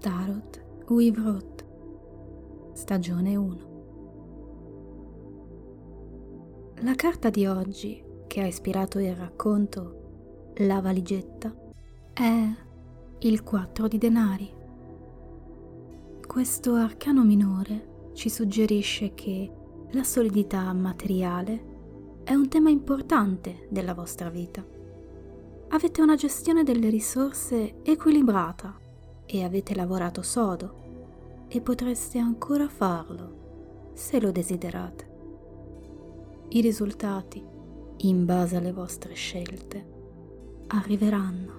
Tarot Uivrot, stagione 1. La carta di oggi che ha ispirato il racconto La valigetta è il 4 di denari. Questo arcano minore ci suggerisce che la solidità materiale è un tema importante della vostra vita. Avete una gestione delle risorse equilibrata e avete lavorato sodo e potreste ancora farlo se lo desiderate. I risultati, in base alle vostre scelte, arriveranno.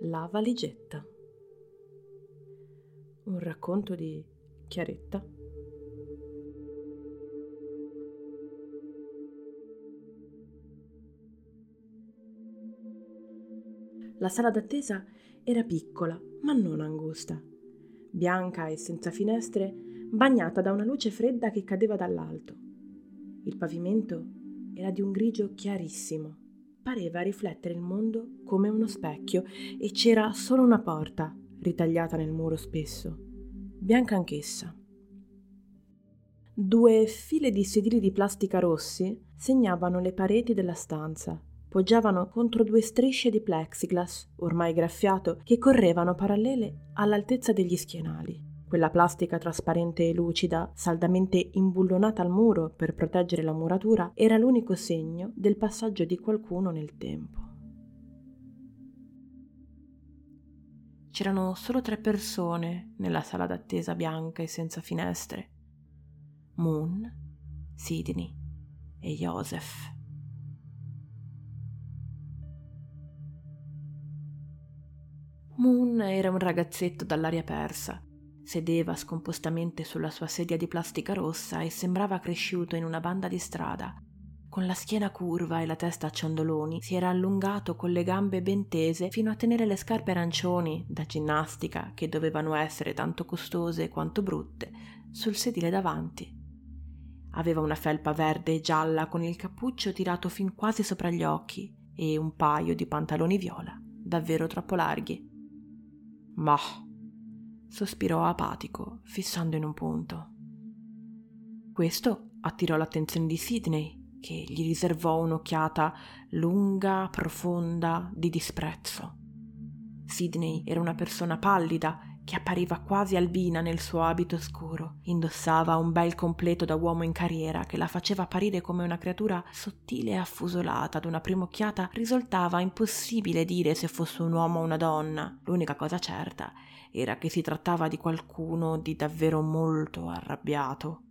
La valigetta un racconto di Chiaretta. La sala d'attesa era piccola, ma non angusta, bianca e senza finestre, bagnata da una luce fredda che cadeva dall'alto. Il pavimento era di un grigio chiarissimo, pareva riflettere il mondo come uno specchio e c'era solo una porta ritagliata nel muro spesso, bianca anch'essa. Due file di sedili di plastica rossi segnavano le pareti della stanza, poggiavano contro due strisce di plexiglass, ormai graffiato, che correvano parallele all'altezza degli schienali. Quella plastica trasparente e lucida, saldamente imbullonata al muro per proteggere la muratura, era l'unico segno del passaggio di qualcuno nel tempo. C'erano solo tre persone nella sala d'attesa bianca e senza finestre. Moon, Sidney e Joseph. Moon era un ragazzetto dall'aria persa. Sedeva scompostamente sulla sua sedia di plastica rossa e sembrava cresciuto in una banda di strada, con la schiena curva e la testa a ciondoloni, si era allungato con le gambe ben tese fino a tenere le scarpe arancioni da ginnastica, che dovevano essere tanto costose quanto brutte, sul sedile davanti. Aveva una felpa verde e gialla con il cappuccio tirato fin quasi sopra gli occhi e un paio di pantaloni viola, davvero troppo larghi. Mah, sospirò apatico, fissando in un punto. Questo attirò l'attenzione di Sidney, che gli riservò un'occhiata lunga, profonda, di disprezzo. Sidney era una persona pallida che appariva quasi albina nel suo abito scuro. Indossava un bel completo da uomo in carriera che la faceva apparire come una creatura sottile e affusolata. Ad una prima occhiata risultava impossibile dire se fosse un uomo o una donna. L'unica cosa certa era che si trattava di qualcuno di davvero molto arrabbiato.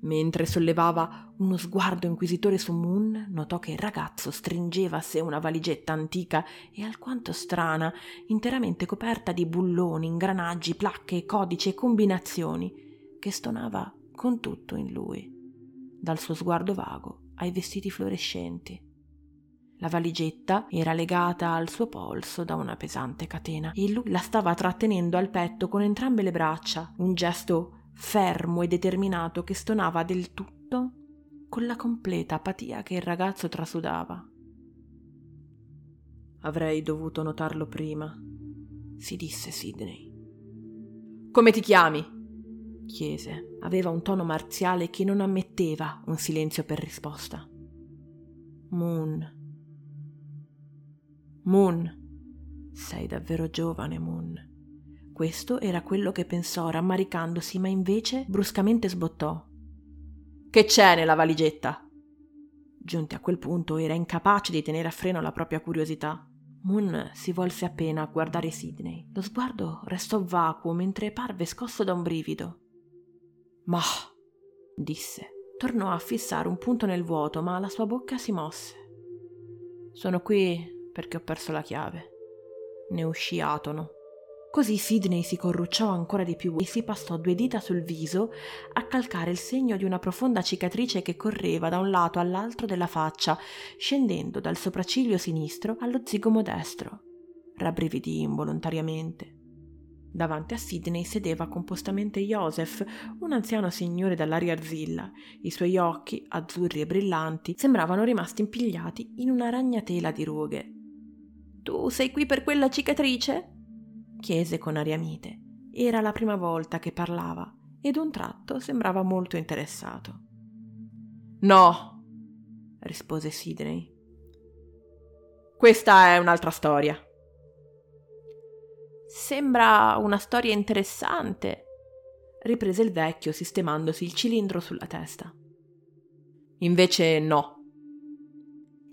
Mentre sollevava uno sguardo inquisitore su Moon, notò che il ragazzo stringeva a sé una valigetta antica e alquanto strana, interamente coperta di bulloni, ingranaggi, placche, codici e combinazioni, che stonava con tutto in lui, dal suo sguardo vago ai vestiti fluorescenti. La valigetta era legata al suo polso da una pesante catena e lui la stava trattenendo al petto con entrambe le braccia, un gesto fermo e determinato che stonava del tutto con la completa apatia che il ragazzo trasudava. Avrei dovuto notarlo prima, si disse Sidney. Come ti chiami? chiese. Aveva un tono marziale che non ammetteva un silenzio per risposta. Moon. Moon. Sei davvero giovane, Moon. Questo era quello che pensò rammaricandosi, ma invece bruscamente sbottò. Che c'è nella valigetta? Giunti a quel punto era incapace di tenere a freno la propria curiosità. Moon si volse appena a guardare Sidney. Lo sguardo restò vacuo mentre parve scosso da un brivido. Ma, disse. Tornò a fissare un punto nel vuoto, ma la sua bocca si mosse. Sono qui perché ho perso la chiave. Ne uscì atono. Così Sidney si corrucciò ancora di più e si passò due dita sul viso a calcare il segno di una profonda cicatrice che correva da un lato all'altro della faccia, scendendo dal sopracciglio sinistro allo zigomo destro. Rabbrividì involontariamente. Davanti a Sidney sedeva compostamente Joseph, un anziano signore dall'aria arzilla. I suoi occhi, azzurri e brillanti, sembravano rimasti impigliati in una ragnatela di rughe. Tu sei qui per quella cicatrice? Chiese con aria mite. Era la prima volta che parlava e d'un tratto sembrava molto interessato. No, rispose Sidney. Questa è un'altra storia. Sembra una storia interessante, riprese il vecchio sistemandosi il cilindro sulla testa. Invece no.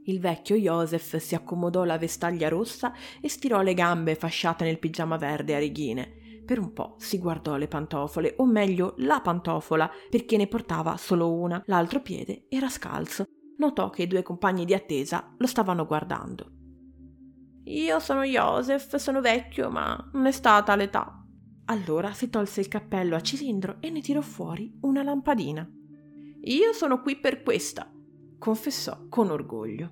Il vecchio Joseph si accomodò la vestaglia rossa e stirò le gambe fasciate nel pigiama verde a righine. Per un po' si guardò le pantofole, o meglio la pantofola, perché ne portava solo una, l'altro piede era scalzo. Notò che i due compagni di attesa lo stavano guardando. Io sono Joseph, sono vecchio, ma non è stata l'età. Allora si tolse il cappello a cilindro e ne tirò fuori una lampadina. Io sono qui per questa, confessò con orgoglio.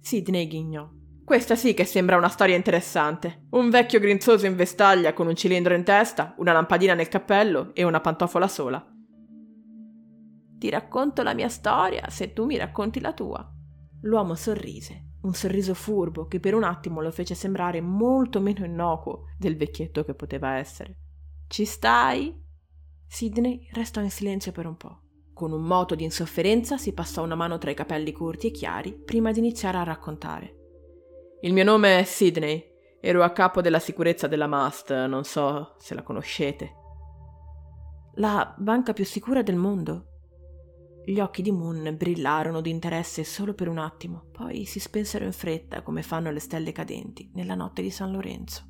Sidney ghignò. Questa sì che sembra una storia interessante. Un vecchio grinzoso in vestaglia con un cilindro in testa, una lampadina nel cappello e una pantofola sola. Ti racconto la mia storia se tu mi racconti la tua. L'uomo sorrise un sorriso furbo che per un attimo lo fece sembrare molto meno innocuo del vecchietto che poteva essere. Ci stai? Sidney restò in silenzio per un po'. Con un moto di insofferenza si passò una mano tra i capelli corti e chiari prima di iniziare a raccontare. Il mio nome è Sidney, ero a capo della sicurezza della Mast, non so se la conoscete. La banca più sicura del mondo? Gli occhi di Moon brillarono di interesse solo per un attimo, poi si spensero in fretta come fanno le stelle cadenti nella notte di San Lorenzo.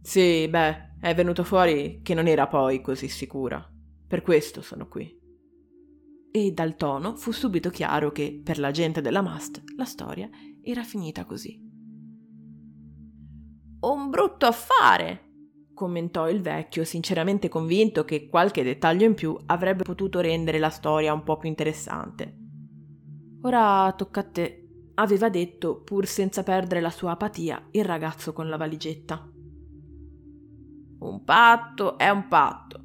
Sì, beh, è venuto fuori che non era poi così sicura. Per questo sono qui. E dal tono fu subito chiaro che, per la gente della Mast, la storia era finita così. Un brutto affare, commentò il vecchio, sinceramente convinto che qualche dettaglio in più avrebbe potuto rendere la storia un po' più interessante. Ora tocca a te, aveva detto, pur senza perdere la sua apatia, il ragazzo con la valigetta. Un patto è un patto.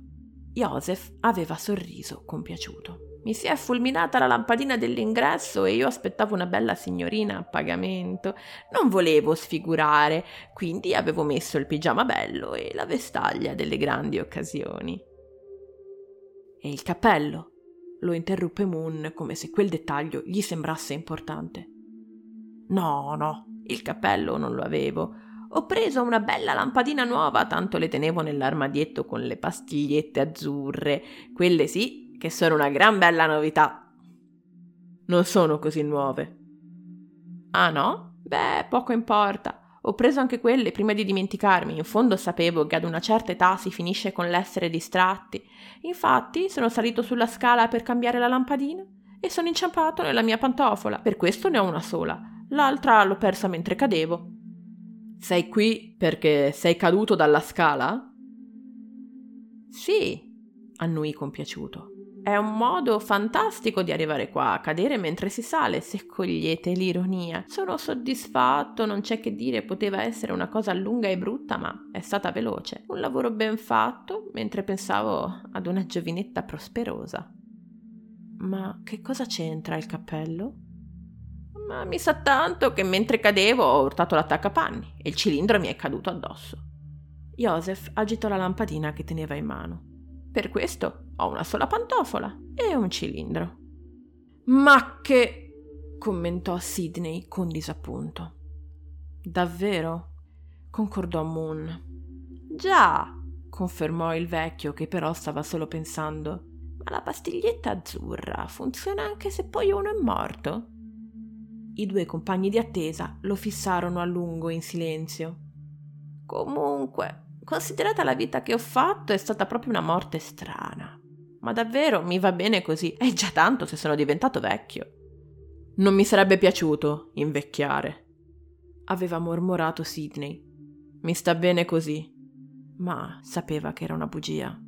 Joseph aveva sorriso compiaciuto. Mi si è fulminata la lampadina dell'ingresso e io aspettavo una bella signorina a pagamento. Non volevo sfigurare, quindi avevo messo il pigiama bello e la vestaglia delle grandi occasioni. E il cappello? lo interruppe Moon come se quel dettaglio gli sembrasse importante. No, no, il cappello non lo avevo. Ho preso una bella lampadina nuova, tanto le tenevo nell'armadietto con le pastigliette azzurre. Quelle sì che sono una gran bella novità. Non sono così nuove. Ah no? Beh, poco importa. Ho preso anche quelle prima di dimenticarmi. In fondo sapevo che ad una certa età si finisce con l'essere distratti. Infatti sono salito sulla scala per cambiare la lampadina e sono inciampato nella mia pantofola. Per questo ne ho una sola. L'altra l'ho persa mentre cadevo. Sei qui perché sei caduto dalla scala? Sì, annui compiaciuto. È un modo fantastico di arrivare qua, a cadere mentre si sale, se cogliete l'ironia. Sono soddisfatto, non c'è che dire, poteva essere una cosa lunga e brutta, ma è stata veloce. Un lavoro ben fatto, mentre pensavo ad una giovinetta prosperosa. Ma che cosa c'entra il cappello? Ma mi sa tanto che mentre cadevo ho urtato l'attaccapanni e il cilindro mi è caduto addosso. Joseph agitò la lampadina che teneva in mano. Per questo ho una sola pantofola e un cilindro. Ma che... commentò Sidney con disappunto. Davvero? concordò Moon. Già, confermò il vecchio che però stava solo pensando. Ma la pastiglietta azzurra funziona anche se poi uno è morto? I due compagni di attesa lo fissarono a lungo in silenzio. Comunque, Considerata la vita che ho fatto, è stata proprio una morte strana. Ma davvero mi va bene così. È già tanto se sono diventato vecchio. Non mi sarebbe piaciuto invecchiare, aveva mormorato Sidney. Mi sta bene così. Ma sapeva che era una bugia.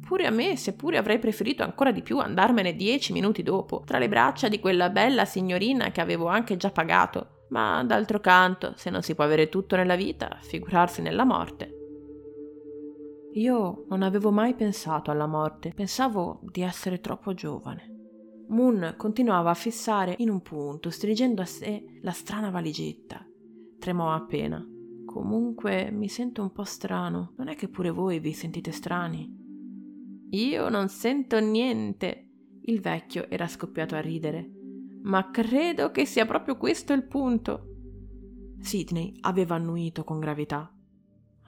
Pure a me, seppure avrei preferito ancora di più andarmene dieci minuti dopo, tra le braccia di quella bella signorina che avevo anche già pagato. Ma d'altro canto, se non si può avere tutto nella vita, figurarsi nella morte. Io non avevo mai pensato alla morte, pensavo di essere troppo giovane. Moon continuava a fissare in un punto, stringendo a sé la strana valigetta. Tremò appena. Comunque mi sento un po' strano. Non è che pure voi vi sentite strani? Io non sento niente. Il vecchio era scoppiato a ridere. Ma credo che sia proprio questo il punto. Sidney aveva annuito con gravità.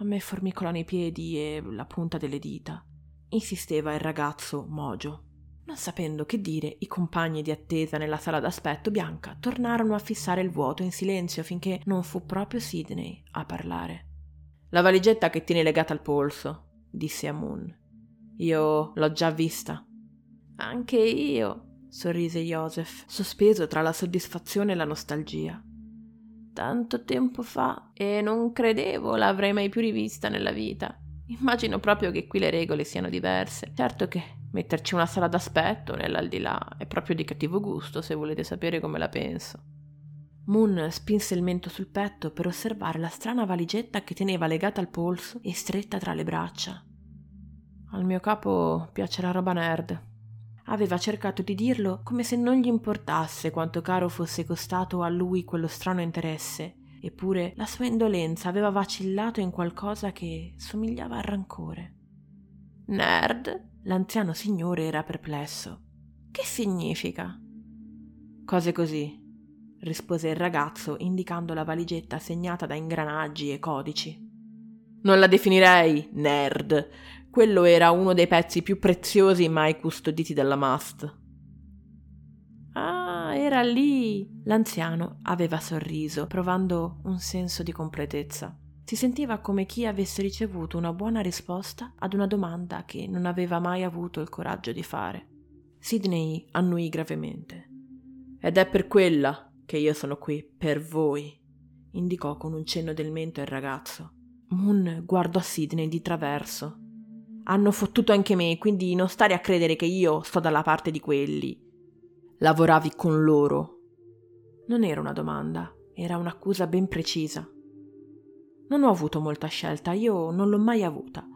A me formicolano i piedi e la punta delle dita, insisteva il ragazzo mogio. Non sapendo che dire, i compagni di attesa nella sala d'aspetto bianca tornarono a fissare il vuoto in silenzio finché non fu proprio Sidney a parlare. La valigetta che tieni legata al polso, disse a Moon. Io l'ho già vista. Anche io, sorrise Joseph, sospeso tra la soddisfazione e la nostalgia tanto tempo fa e non credevo l'avrei mai più rivista nella vita. Immagino proprio che qui le regole siano diverse. Certo che metterci una sala d'aspetto nell'aldilà è proprio di cattivo gusto se volete sapere come la penso. Moon spinse il mento sul petto per osservare la strana valigetta che teneva legata al polso e stretta tra le braccia. Al mio capo piace la roba nerd, Aveva cercato di dirlo come se non gli importasse quanto caro fosse costato a lui quello strano interesse, eppure la sua indolenza aveva vacillato in qualcosa che somigliava al rancore. Nerd? L'anziano signore era perplesso. Che significa? Cose così, rispose il ragazzo indicando la valigetta segnata da ingranaggi e codici. Non la definirei nerd, quello era uno dei pezzi più preziosi mai custoditi dalla Mast. Ah, era lì! L'anziano aveva sorriso, provando un senso di completezza. Si sentiva come chi avesse ricevuto una buona risposta ad una domanda che non aveva mai avuto il coraggio di fare. Sidney annuì gravemente. Ed è per quella che io sono qui, per voi, indicò con un cenno del mento il ragazzo. Moon guardò Sidney di traverso hanno fottuto anche me, quindi non stare a credere che io sto dalla parte di quelli. Lavoravi con loro. Non era una domanda, era un'accusa ben precisa. Non ho avuto molta scelta, io non l'ho mai avuta.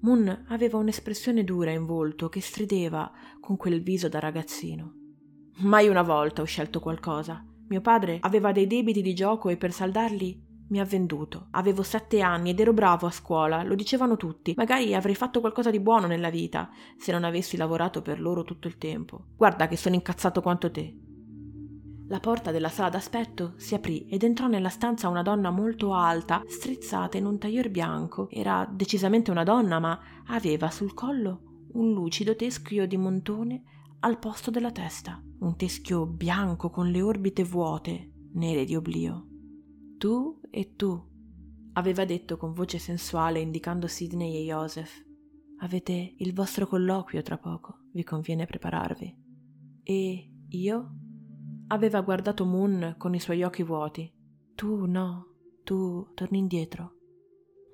Moon aveva un'espressione dura in volto che strideva con quel viso da ragazzino. Mai una volta ho scelto qualcosa. Mio padre aveva dei debiti di gioco e per saldarli mi ha venduto. Avevo sette anni ed ero bravo a scuola, lo dicevano tutti. Magari avrei fatto qualcosa di buono nella vita se non avessi lavorato per loro tutto il tempo. Guarda che sono incazzato quanto te. La porta della sala d'aspetto si aprì ed entrò nella stanza una donna molto alta, strizzata in un tailleur bianco. Era decisamente una donna, ma aveva sul collo un lucido teschio di montone al posto della testa. Un teschio bianco con le orbite vuote, nere di oblio. Tu e tu, aveva detto con voce sensuale indicando Sidney e Joseph. Avete il vostro colloquio tra poco, vi conviene prepararvi. E io? Aveva guardato Moon con i suoi occhi vuoti. Tu no, tu torni indietro.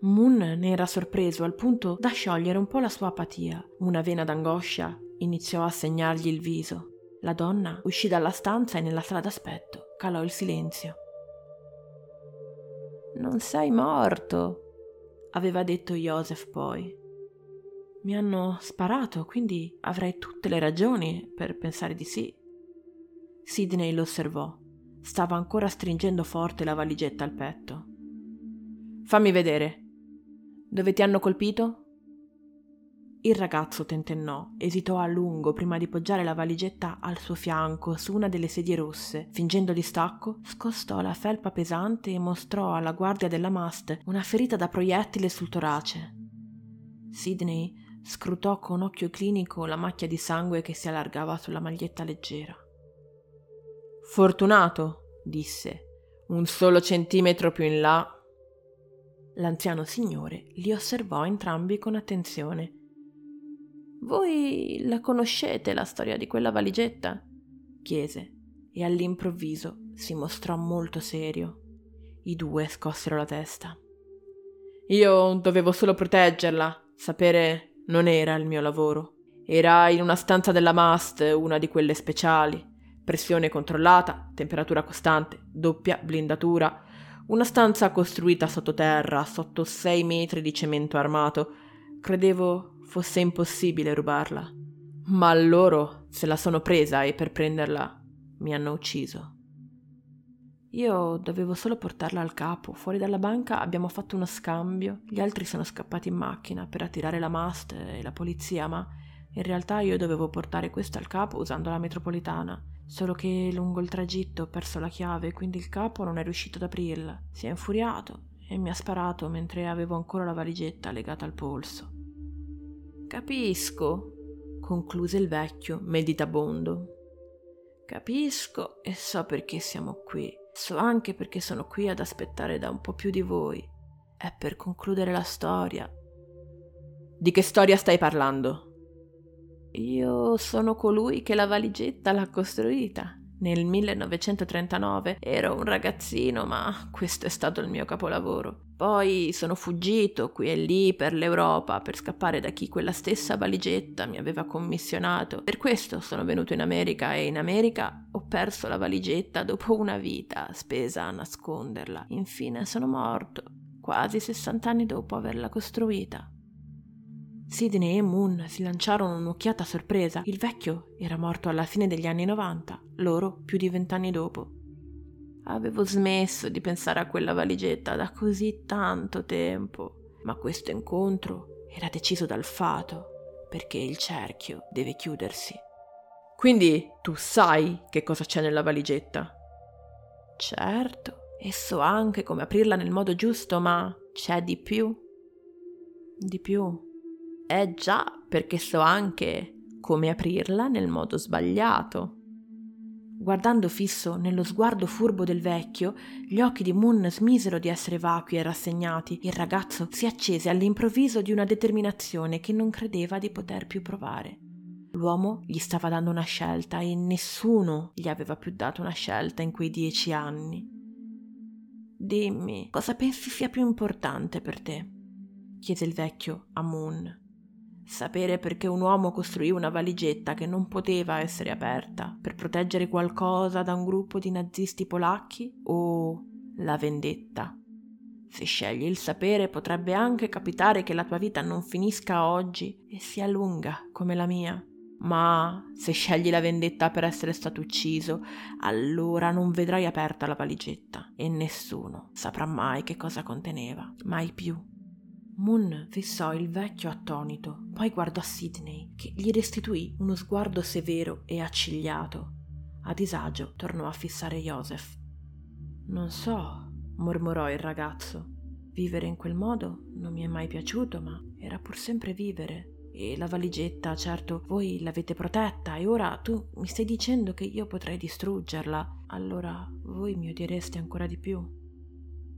Moon ne era sorpreso al punto da sciogliere un po' la sua apatia. Una vena d'angoscia iniziò a segnargli il viso. La donna uscì dalla stanza e nella sala d'aspetto calò il silenzio. Non sei morto, aveva detto Joseph poi. Mi hanno sparato, quindi avrei tutte le ragioni per pensare di sì. Sidney lo osservò. Stava ancora stringendo forte la valigetta al petto. Fammi vedere. Dove ti hanno colpito? Il ragazzo tentennò, esitò a lungo prima di poggiare la valigetta al suo fianco su una delle sedie rosse. Fingendo distacco, scostò la felpa pesante e mostrò alla guardia della mast una ferita da proiettile sul torace. Sidney scrutò con occhio clinico la macchia di sangue che si allargava sulla maglietta leggera. Fortunato, disse. Un solo centimetro più in là. L'anziano signore li osservò entrambi con attenzione voi la conoscete la storia di quella valigetta? chiese e all'improvviso si mostrò molto serio. I due scossero la testa. Io dovevo solo proteggerla, sapere non era il mio lavoro. Era in una stanza della mast, una di quelle speciali. Pressione controllata, temperatura costante, doppia blindatura. Una stanza costruita sottoterra, sotto sei metri di cemento armato, credevo fosse impossibile rubarla. Ma loro se la sono presa e per prenderla mi hanno ucciso. Io dovevo solo portarla al capo. Fuori dalla banca abbiamo fatto uno scambio. Gli altri sono scappati in macchina per attirare la mast e la polizia, ma in realtà io dovevo portare questa al capo usando la metropolitana. Solo che lungo il tragitto ho perso la chiave, quindi il capo non è riuscito ad aprirla. Si è infuriato e mi ha sparato mentre avevo ancora la valigetta legata al polso. Capisco, concluse il vecchio, meditabondo. Capisco e so perché siamo qui. So anche perché sono qui ad aspettare da un po' più di voi. È per concludere la storia. Di che storia stai parlando? Io sono colui che la valigetta l'ha costruita. Nel 1939 ero un ragazzino, ma questo è stato il mio capolavoro. Poi sono fuggito qui e lì per l'Europa per scappare da chi quella stessa valigetta mi aveva commissionato. Per questo sono venuto in America e in America ho perso la valigetta dopo una vita spesa a nasconderla. Infine sono morto, quasi 60 anni dopo averla costruita. Sidney e Moon si lanciarono un'occhiata sorpresa. Il vecchio era morto alla fine degli anni 90, loro più di vent'anni dopo. Avevo smesso di pensare a quella valigetta da così tanto tempo, ma questo incontro era deciso dal fato, perché il cerchio deve chiudersi. Quindi tu sai che cosa c'è nella valigetta? Certo, e so anche come aprirla nel modo giusto, ma c'è di più. Di più. Eh già, perché so anche come aprirla nel modo sbagliato. Guardando fisso nello sguardo furbo del vecchio, gli occhi di Moon smisero di essere vacui e rassegnati. Il ragazzo si accese all'improvviso di una determinazione che non credeva di poter più provare. L'uomo gli stava dando una scelta e nessuno gli aveva più dato una scelta in quei dieci anni. Dimmi, cosa pensi sia più importante per te? chiese il vecchio a Moon sapere perché un uomo costruì una valigetta che non poteva essere aperta per proteggere qualcosa da un gruppo di nazisti polacchi o la vendetta. Se scegli il sapere potrebbe anche capitare che la tua vita non finisca oggi e sia lunga come la mia. Ma se scegli la vendetta per essere stato ucciso, allora non vedrai aperta la valigetta e nessuno saprà mai che cosa conteneva, mai più. Moon fissò il vecchio attonito, poi guardò Sidney, che gli restituì uno sguardo severo e accigliato. A disagio tornò a fissare Joseph. Non so, mormorò il ragazzo. Vivere in quel modo non mi è mai piaciuto, ma era pur sempre vivere. E la valigetta, certo, voi l'avete protetta e ora tu mi stai dicendo che io potrei distruggerla. Allora voi mi odiereste ancora di più.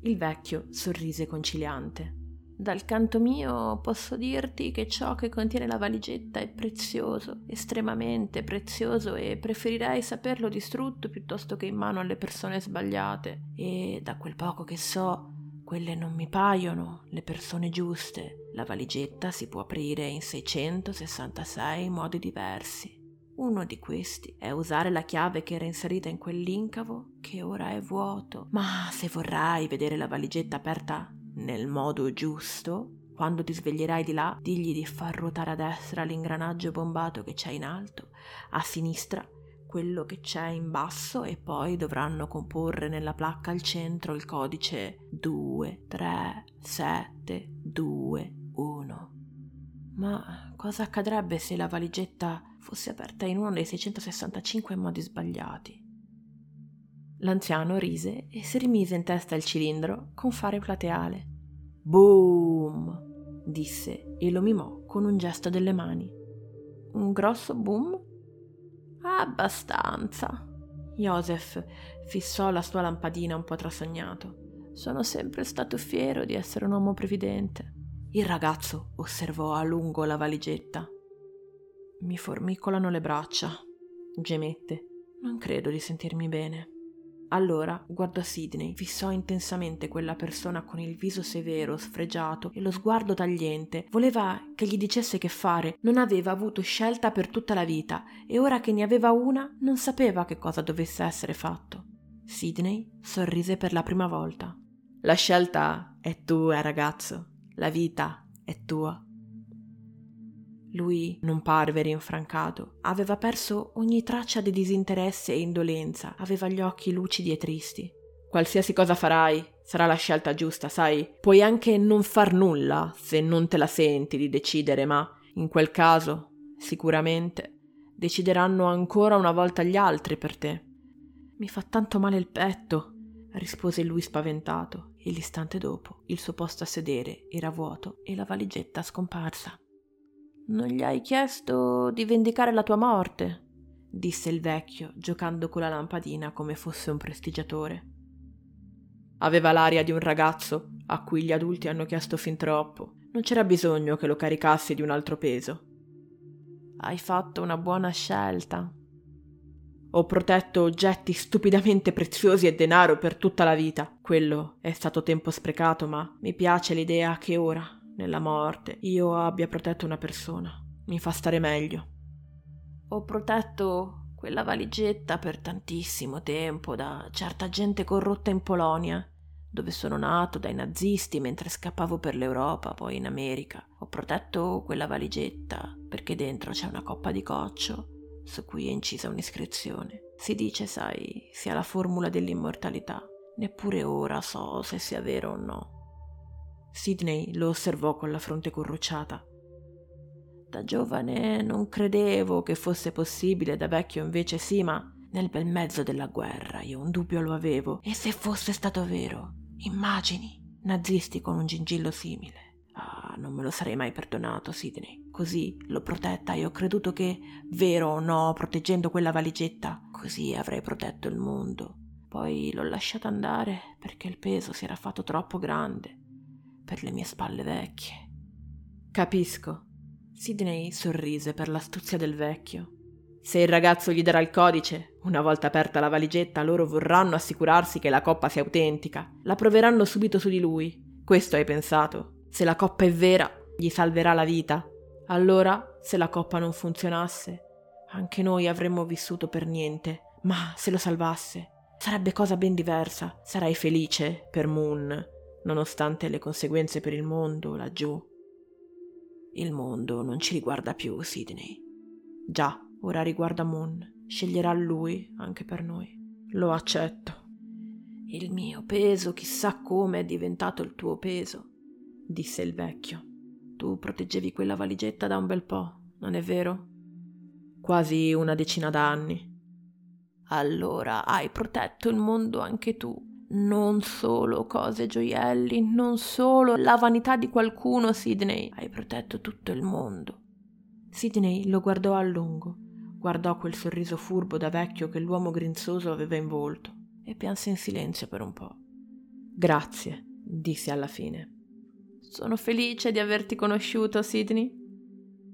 Il vecchio sorrise conciliante. Dal canto mio posso dirti che ciò che contiene la valigetta è prezioso, estremamente prezioso e preferirei saperlo distrutto piuttosto che in mano alle persone sbagliate. E da quel poco che so, quelle non mi paiono le persone giuste. La valigetta si può aprire in 666 modi diversi. Uno di questi è usare la chiave che era inserita in quell'incavo che ora è vuoto. Ma se vorrai vedere la valigetta aperta nel modo giusto, quando ti sveglierai di là, digli di far ruotare a destra l'ingranaggio bombato che c'è in alto, a sinistra quello che c'è in basso e poi dovranno comporre nella placca al centro il codice 2, 3, 7, 2, 1. Ma cosa accadrebbe se la valigetta fosse aperta in uno dei 665 modi sbagliati? L'anziano rise e si rimise in testa il cilindro con fare plateale. Boom! disse e lo mimò con un gesto delle mani. Un grosso boom? Abbastanza. Joseph fissò la sua lampadina un po' trasognato. Sono sempre stato fiero di essere un uomo previdente. Il ragazzo osservò a lungo la valigetta. Mi formicolano le braccia, gemette. Non credo di sentirmi bene. Allora guardò Sidney, fissò intensamente quella persona con il viso severo, sfregiato e lo sguardo tagliente. Voleva che gli dicesse che fare. Non aveva avuto scelta per tutta la vita e ora che ne aveva una non sapeva che cosa dovesse essere fatto. Sidney sorrise per la prima volta. La scelta è tua, ragazzo. La vita è tua. Lui non parve rinfrancato, aveva perso ogni traccia di disinteresse e indolenza, aveva gli occhi lucidi e tristi. Qualsiasi cosa farai, sarà la scelta giusta, sai? Puoi anche non far nulla se non te la senti di decidere, ma in quel caso, sicuramente, decideranno ancora una volta gli altri per te. Mi fa tanto male il petto, rispose lui spaventato, e l'istante dopo il suo posto a sedere era vuoto e la valigetta scomparsa. Non gli hai chiesto di vendicare la tua morte? disse il vecchio, giocando con la lampadina come fosse un prestigiatore. Aveva l'aria di un ragazzo a cui gli adulti hanno chiesto fin troppo. Non c'era bisogno che lo caricassi di un altro peso. Hai fatto una buona scelta. Ho protetto oggetti stupidamente preziosi e denaro per tutta la vita. Quello è stato tempo sprecato, ma mi piace l'idea che ora, nella morte, io abbia protetto una persona. Mi fa stare meglio. Ho protetto quella valigetta per tantissimo tempo da certa gente corrotta in Polonia dove sono nato dai nazisti mentre scappavo per l'Europa, poi in America. Ho protetto quella valigetta perché dentro c'è una coppa di coccio su cui è incisa un'iscrizione. Si dice, sai, sia la formula dell'immortalità. Neppure ora so se sia vero o no. Sidney lo osservò con la fronte corrucciata. Da giovane non credevo che fosse possibile, da vecchio invece sì, ma nel bel mezzo della guerra io un dubbio lo avevo. E se fosse stato vero? Immagini, nazisti con un gingillo simile. Ah, non me lo sarei mai perdonato, Sidney. Così l'ho protetta e ho creduto che, vero o no, proteggendo quella valigetta, così avrei protetto il mondo. Poi l'ho lasciata andare perché il peso si era fatto troppo grande per le mie spalle vecchie. Capisco. Sidney sorrise per l'astuzia del vecchio. Se il ragazzo gli darà il codice, una volta aperta la valigetta, loro vorranno assicurarsi che la coppa sia autentica. La proveranno subito su di lui. Questo hai pensato. Se la coppa è vera, gli salverà la vita. Allora, se la coppa non funzionasse, anche noi avremmo vissuto per niente. Ma se lo salvasse, sarebbe cosa ben diversa. Sarai felice per Moon, nonostante le conseguenze per il mondo laggiù. Il mondo non ci riguarda più, Sidney. Già, Ora riguarda Moon, sceglierà lui anche per noi. Lo accetto. Il mio peso chissà come è diventato il tuo peso, disse il vecchio. Tu proteggevi quella valigetta da un bel po', non è vero? Quasi una decina d'anni. Allora hai protetto il mondo anche tu. Non solo cose gioielli, non solo la vanità di qualcuno, Sidney. Hai protetto tutto il mondo. Sidney lo guardò a lungo guardò quel sorriso furbo da vecchio che l'uomo grinzoso aveva in volto e pianse in silenzio per un po'. Grazie, disse alla fine. Sono felice di averti conosciuto, Sidney.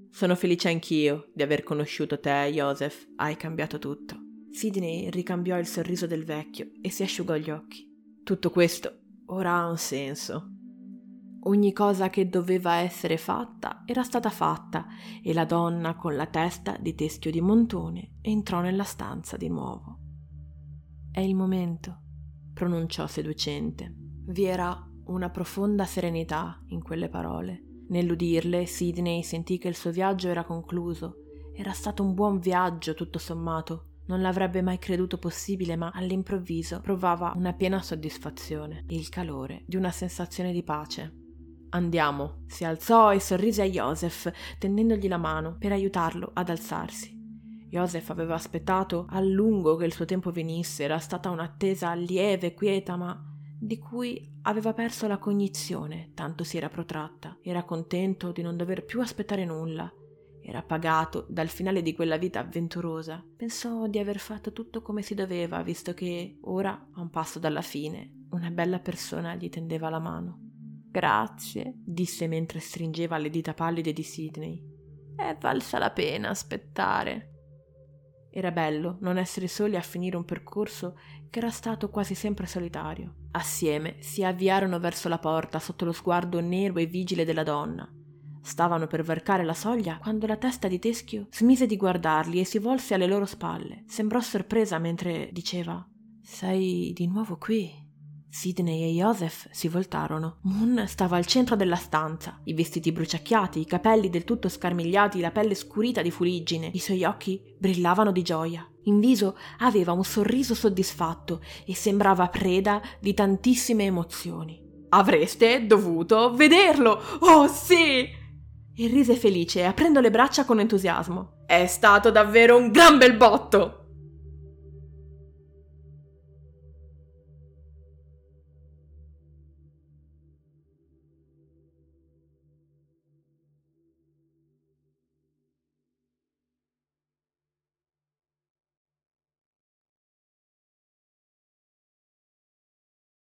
Sono felice anch'io di aver conosciuto te, Joseph. Hai cambiato tutto. Sidney ricambiò il sorriso del vecchio e si asciugò gli occhi. Tutto questo ora ha un senso. Ogni cosa che doveva essere fatta era stata fatta e la donna con la testa di teschio di montone entrò nella stanza di nuovo. È il momento, pronunciò seducente. Vi era una profonda serenità in quelle parole. Nell'udirle, Sidney sentì che il suo viaggio era concluso. Era stato un buon viaggio, tutto sommato. Non l'avrebbe mai creduto possibile, ma all'improvviso provava una piena soddisfazione e il calore di una sensazione di pace. Andiamo. Si alzò e sorrise a Joseph, tendendogli la mano per aiutarlo ad alzarsi. Joseph aveva aspettato a lungo che il suo tempo venisse, era stata un'attesa lieve, quieta, ma di cui aveva perso la cognizione, tanto si era protratta. Era contento di non dover più aspettare nulla. Era pagato dal finale di quella vita avventurosa. Pensò di aver fatto tutto come si doveva, visto che ora, a un passo dalla fine, una bella persona gli tendeva la mano. Grazie, disse mentre stringeva le dita pallide di Sidney. È valsa la pena aspettare. Era bello non essere soli a finire un percorso che era stato quasi sempre solitario. Assieme si avviarono verso la porta sotto lo sguardo nero e vigile della donna. Stavano per varcare la soglia quando la testa di Teschio smise di guardarli e si volse alle loro spalle. Sembrò sorpresa mentre diceva: Sei di nuovo qui. Sidney e Joseph si voltarono. Moon stava al centro della stanza, i vestiti bruciacchiati, i capelli del tutto scarmigliati, la pelle scurita di fuliggine. I suoi occhi brillavano di gioia. In viso aveva un sorriso soddisfatto e sembrava preda di tantissime emozioni. Avreste dovuto vederlo! Oh sì! E rise felice, aprendo le braccia con entusiasmo. È stato davvero un gran bel botto!